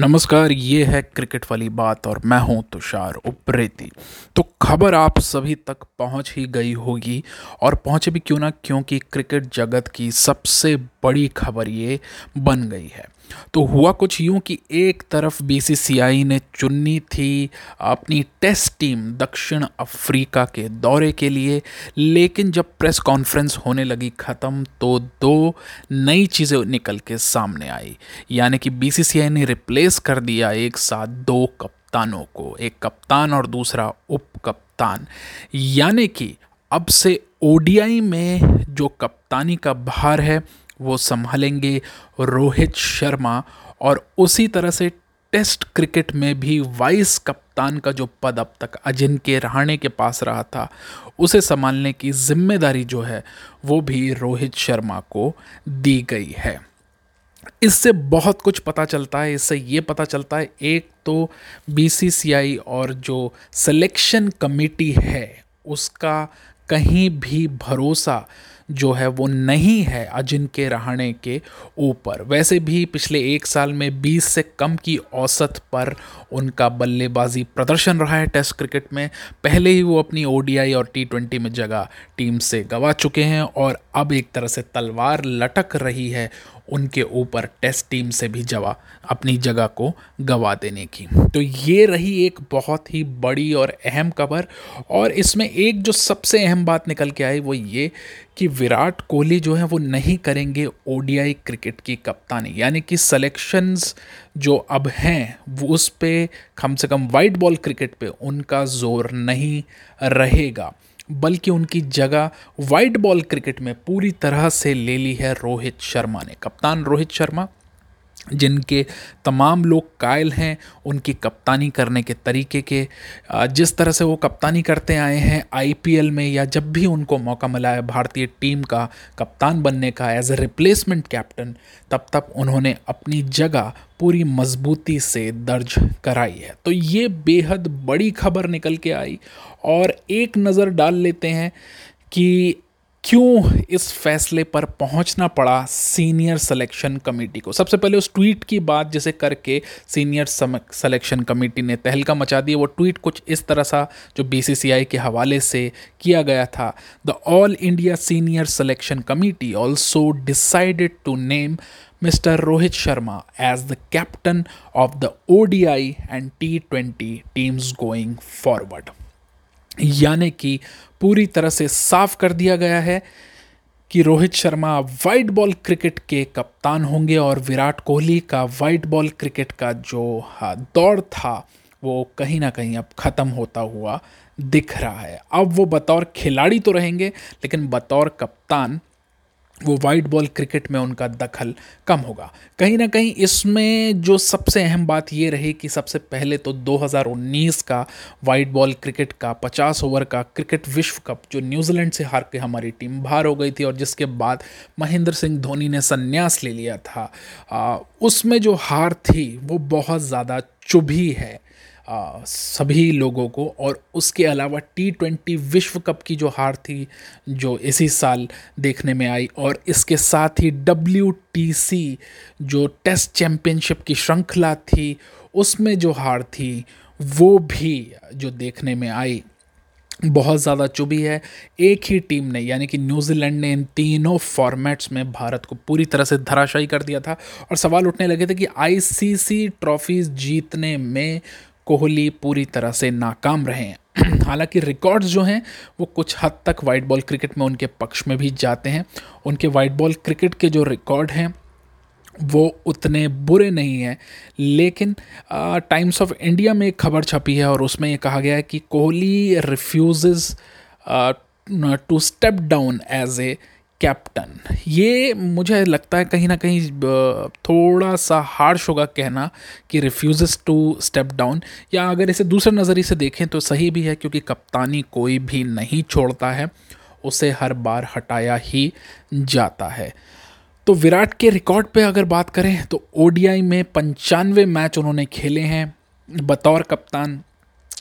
नमस्कार, ये है क्रिकेट वाली बात और मैं हूँ तुषार उप्रेती। तो खबर आप सभी तक पहुँच ही गई होगी और पहुँचे भी क्यों ना, क्योंकि क्रिकेट जगत की सबसे बड़ी खबर ये बन गई है। तो हुआ कुछ यूँ कि एक तरफ़ बीसीसीआई ने चुननी थी अपनी टेस्ट टीम दक्षिण अफ्रीका के दौरे के लिए, लेकिन जब प्रेस कॉन्फ्रेंस होने लगी ख़त्म तो दो नई चीज़ें निकल के सामने आई। यानी कि बीसीसीआई ने रिप्लेस कर दिया एक साथ दो कप्तानों को, एक कप्तान और दूसरा उप कप्तान यानी कि अब से ओडीआई में जो कप्तानी का भार है वो संभालेंगे रोहित शर्मा और उसी तरह से टेस्ट क्रिकेट में भी वाइस कप्तान का जो पद अब तक अजिंक्य रहाणे के पास रहा था, उसे संभालने की ज़िम्मेदारी जो है, वो भी रोहित शर्मा को दी गई है। इससे बहुत कुछ पता चलता है, इससे ये पता चलता है, एक तो बीसीसीआई और जो सिलेक्शन कमेटी है, उसका कहीं भी भरोसा जो है वो नहीं है अजिंक्य रहाणे के ऊपर। वैसे भी पिछले एक साल में 20 से कम की औसत पर उनका बल्लेबाजी प्रदर्शन रहा है टेस्ट क्रिकेट में। पहले ही वो अपनी ओडीआई और टी में जगह टीम से गवा चुके हैं और अब एक तरह से तलवार लटक रही है उनके ऊपर टेस्ट टीम से भी जवा, अपनी जगह को गवा देने की। तो ये रही एक बहुत ही बड़ी और अहम खबर, और इसमें एक जो सबसे अहम बात निकल के आई वो ये कि विराट कोहली जो है वो नहीं करेंगे ओडीआई क्रिकेट की कप्तानी। यानी कि सलेक्शंस जो अब हैं, वो उस पर कम से कम वाइट बॉल क्रिकेट पे उनका ज़ोर नहीं रहेगा। बल्कि उनकी जगह वाइट बॉल क्रिकेट में पूरी तरह से ले ली है रोहित शर्मा ने। कप्तान रोहित शर्मा जिनके तमाम लोग कायल हैं, उनकी कप्तानी करने के तरीके के जिस तरह से वो कप्तानी करते आए हैं आईपीएल में या जब भी उनको मौका मिला है भारतीय टीम का कप्तान बनने का एज ए रिप्लेसमेंट कैप्टन तब तक उन्होंने अपनी जगह पूरी मजबूती से दर्ज कराई है। तो ये बेहद बड़ी खबर निकल के आई और एक नज़र डाल लेते हैं कि क्यों इस फैसले पर पहुँचना पड़ा सीनियर सिलेक्शन कमेटी को? सबसे पहले उस ट्वीट की बात जिसे करके सीनियर सिलेक्शन कमेटी ने तहलका मचा दी। वो ट्वीट कुछ इस तरह सा जो बीसीसीआई के हवाले से किया गया था। The all India senior selection committee also decided to name mister Rohit Sharma as the captain of the ODI and T twenty teams going forward यानी कि पूरी तरह से साफ़ कर दिया गया है कि Rohit Sharma white ball cricket के कप्तान होंगे और विराट कोहली का वाइट बॉल क्रिकेट का जो दौड़ था, वो कहीं ना कहीं अब ख़त्म होता हुआ दिख रहा है। अब वो बतौर खिलाड़ी तो रहेंगे, लेकिन बतौर कप्तान वो वाइट बॉल क्रिकेट में उनका दखल कम होगा। कहीं ना कहीं इसमें जो सबसे अहम बात ये रही कि सबसे पहले तो 2019 का वाइट बॉल क्रिकेट का 50 ओवर का क्रिकेट विश्व कप जो न्यूजीलैंड से हार के हमारी टीम बाहर हो गई थी और जिसके बाद महेंद्र सिंह धोनी ने संन्यास ले लिया था आ, उसमें जो हार थी वो बहुत ज़्यादा चुभी है। आ, सभी लोगों को और उसके अलावा टी ट्वेंटी विश्व कप की जो हार थी जो इसी साल देखने में आई और इसके साथ ही डब्ल्यू टी सी जो टेस्ट चैम्पियनशिप की श्रृंखला थी उसमें जो हार थी वो भी जो देखने में आई बहुत ज़्यादा चुभी है। एक ही टीम ने यानी कि न्यूजीलैंड ने इन तीनों फॉर्मेट्स में भारत को पूरी तरह से धराशायी कर दिया था और सवाल उठने लगे थे कि आईसीसी ट्रॉफीज़ जीतने में कोहली पूरी तरह से नाकाम रहे हालाँकि रिकॉर्ड्स जो हैं, वो कुछ हद तक वाइट बॉल क्रिकेट में उनके पक्ष में भी जाते हैं। उनके वाइट बॉल क्रिकेट के जो रिकॉर्ड हैं, वो उतने बुरे नहीं हैं। लेकिन टाइम्स ऑफ़ इंडिया में एक खबर छपी है और उसमें ये कहा गया है कि Kohli refuse to step down as a captain. ये मुझे लगता है कहीं ना कहीं थोड़ा सा हार्श होगा कहना कि रिफ्यूज़ टू स्टेप डाउन या अगर इसे दूसरे नज़रिए से देखें तो सही भी है क्योंकि कप्तानी कोई भी नहीं छोड़ता है, उसे हर बार हटाया ही जाता है। तो विराट के रिकॉर्ड पे अगर बात करें तो ओडीआई में पंचानवे मैच उन्होंने खेले हैं, बतौर कप्तान।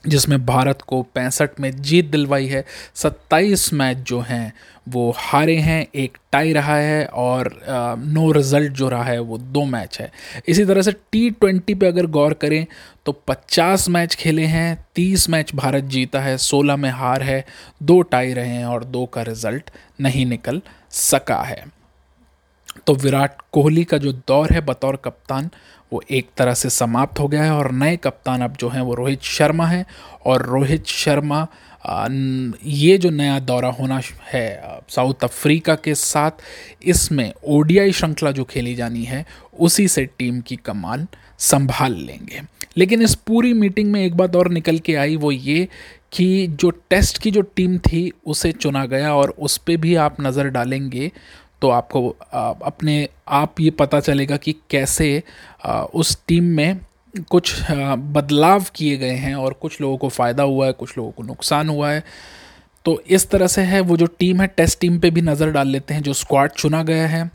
जिसमें भारत को पैंसठ में जीत दिलवाई है सत्ताईस मैच जो हैं वो हारे हैं एक टाई रहा है और आ, नो रिज़ल्ट जो रहा है वो दो मैच है। इसी तरह से टी ट्वेंटी पर अगर गौर करें तो पचास मैच खेले हैं तीस मैच भारत जीता है सोलह में हार है दो टाई रहे हैं और दो का रिज़ल्ट नहीं निकल सका है। तो विराट कोहली का जो दौर है बतौर कप्तान वो एक तरह से समाप्त हो गया है और नए कप्तान अब जो हैं वो रोहित शर्मा हैं और रोहित शर्मा ये जो नया दौरा होना है साउथ अफ्रीका के साथ, इसमें ओडीआई श्रृंखला जो खेली जानी है, उसी से टीम की कमान संभाल लेंगे। लेकिन इस पूरी मीटिंग में एक बात और निकल के आई, वो ये कि जो टेस्ट की जो टीम थी, उसे चुना गया और उस पर भी आप नज़र डालेंगे तो आपको अपने आप ये पता चलेगा कि कैसे उस टीम में कुछ बदलाव किए गए हैं और कुछ लोगों को फ़ायदा हुआ है, कुछ लोगों को नुकसान हुआ है। तो इस तरह से है, वो जो टीम है, टेस्ट टीम पे भी नज़र डाल लेते हैं, जो स्क्वाड चुना गया है।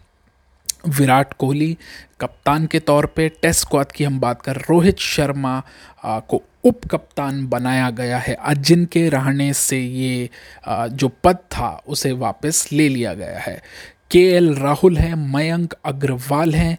विराट कोहली, कप्तान के तौर पे टेस्ट स्क्वाड की हम बात कर, रोहित शर्मा को उप कप्तान बनाया गया है। अजिनके रहने से ये जो पद था, उसे वापस ले लिया गया है। के एल राहुल हैं, मयंक अग्रवाल हैं।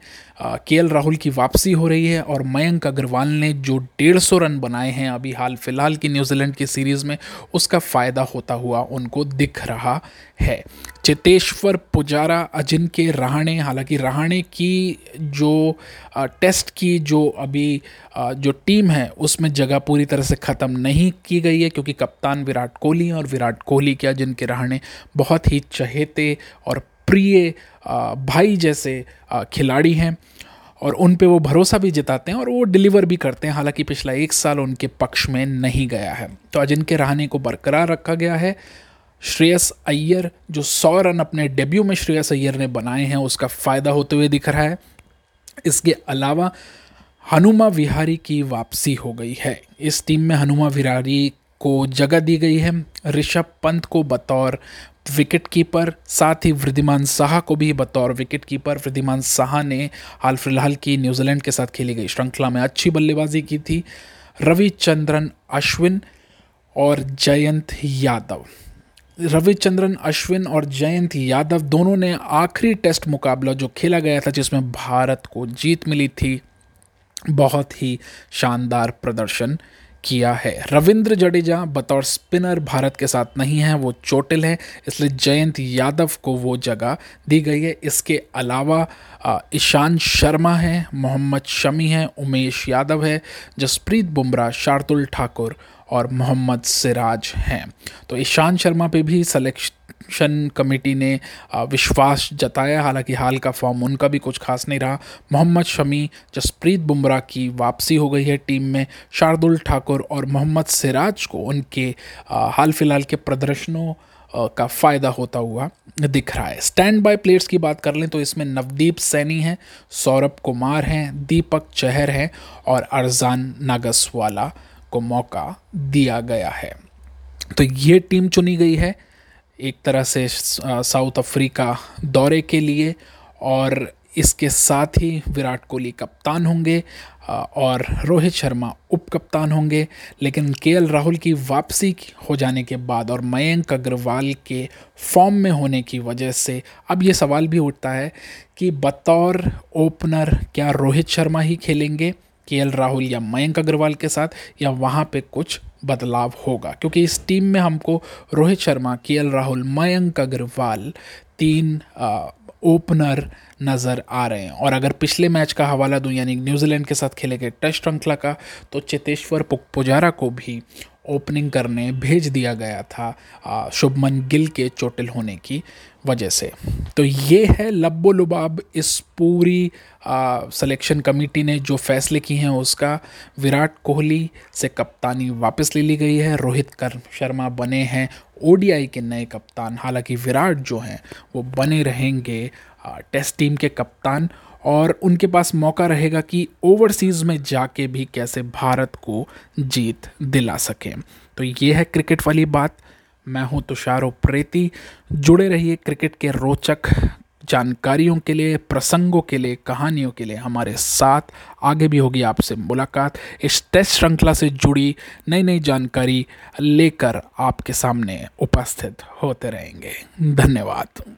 के एल राहुल की वापसी हो रही है और मयंक अग्रवाल ने जो डेढ़ सौ रन बनाए हैं अभी हाल फ़िलहाल की न्यूजीलैंड की सीरीज़ में, उसका फ़ायदा होता हुआ उनको दिख रहा है। चेतेश्वर पुजारा अजिनके रहाणे, हालाँकि रहाणे की जो टेस्ट की जो अभी जो टीम है, उसमें जगह पूरी तरह से ख़त्म नहीं की गई है क्योंकि कप्तान विराट कोहली और विराट कोहली के अजिनके रहाणे बहुत ही चहेते और प्रिय भाई जैसे खिलाड़ी हैं और उन पे वो भरोसा भी जताते हैं और वो डिलीवर भी करते हैं। हालाँकि पिछला एक साल उनके पक्ष में नहीं गया है। तो अजिनके रहाने को बरकरार रखा गया है। श्रेयस अय्यर, जो सौ रन अपने डेब्यू में श्रेयस अय्यर ने बनाए हैं, उसका फ़ायदा होते हुए दिख रहा है। इसके अलावा हनुमा विहारी की वापसी हो गई है। इस टीम में हनुमा विहारी को जगह दी गई है। ऋषभ पंत को बतौर विकेट कीपर साथ ही वृद्धिमान साहा को भी बतौर विकेट कीपर वृद्धिमान साहा ने हाल फ़िलहाल की न्यूजीलैंड के साथ खेली गई। श्रृंखला में अच्छी बल्लेबाजी की थी रविचंद्रन अश्विन और जयंत यादव। रविचंद्रन अश्विन और जयंत यादव दोनों ने आखिरी टेस्ट मुकाबला जो खेला गया था, जिसमें भारत को जीत मिली थी, बहुत ही शानदार प्रदर्शन। किया है। रविंद्र जडेजा बतौर स्पिनर भारत के साथ नहीं है, वो चोटिल है, इसलिए जयंत यादव को वो जगह दी गई है। इसके अलावा ईशान शर्मा है, मोहम्मद शमी है, उमेश यादव है, जसप्रीत बुमराह, शार्दुल ठाकुर और मोहम्मद सिराज हैं। तो ईशान शर्मा पे भी सलेक्श शन कमेटी ने विश्वास जताया। हालाँकि हाल का फॉर्म उनका भी कुछ खास नहीं रहा। मोहम्मद शमी, जसप्रीत बुमराह की वापसी हो गई है टीम में। शार्दुल ठाकुर और मोहम्मद सिराज को उनके हाल फ़िलहाल के प्रदर्शनों का फ़ायदा होता हुआ दिख रहा है। स्टैंड बाय प्लेयर्स की बात कर लें तो इसमें नवदीप सैनी हैं, सौरभ कुमार हैं, दीपक चहर हैं और अरजान नागसवाला को मौका दिया गया है। तो ये टीम चुनी गई है। एक तरह से साउथ अफ्रीका दौरे के लिए और इसके साथ ही विराट कोहली कप्तान होंगे और रोहित शर्मा उप कप्तान होंगे। लेकिन के राहुल की वापसी हो जाने के बाद और मयंक अग्रवाल के फॉर्म में होने की वजह से अब ये सवाल भी उठता है कि बतौर ओपनर क्या रोहित शर्मा ही खेलेंगे के राहुल या मयंक अग्रवाल के साथ, या वहाँ पे कुछ बदलाव होगा। क्योंकि इस टीम में हमको रोहित शर्मा, के राहुल, मयंक अग्रवाल तीन ओपनर नज़र आ रहे हैं। और अगर पिछले मैच का हवाला दूँ, यानी न्यूजीलैंड के साथ खेले गए टेस्ट श्रृंखला का तो चेतेश्वर पुजारा को भी ओपनिंग करने भेज दिया गया था शुभमन गिल के चोटिल होने की वजह से। तो ये है लब्बो लुबाब इस पूरी सिलेक्शन कमेटी ने जो फैसले किए हैं उसका। विराट कोहली से कप्तानी वापस ले ली गई है, रोहित कर, शर्मा बने हैं, ओडीआई के नए कप्तान। हालाँकि विराट जो हैं, वो बने रहेंगे टेस्ट टीम के कप्तान और उनके पास मौका रहेगा कि ओवरसीज़ में जाके भी कैसे भारत को जीत दिला सकें। तो ये है क्रिकेट वाली बात। मैं हूँ तुषार उप्रेती जुड़े रहिए क्रिकेट के रोचक जानकारियों के लिए, प्रसंगों के लिए, कहानियों के लिए हमारे साथ। आगे भी होगी आपसे मुलाकात। इस टेस्ट श्रृंखला से जुड़ी नई नई जानकारी लेकर आपके सामने उपस्थित होते रहेंगे। धन्यवाद।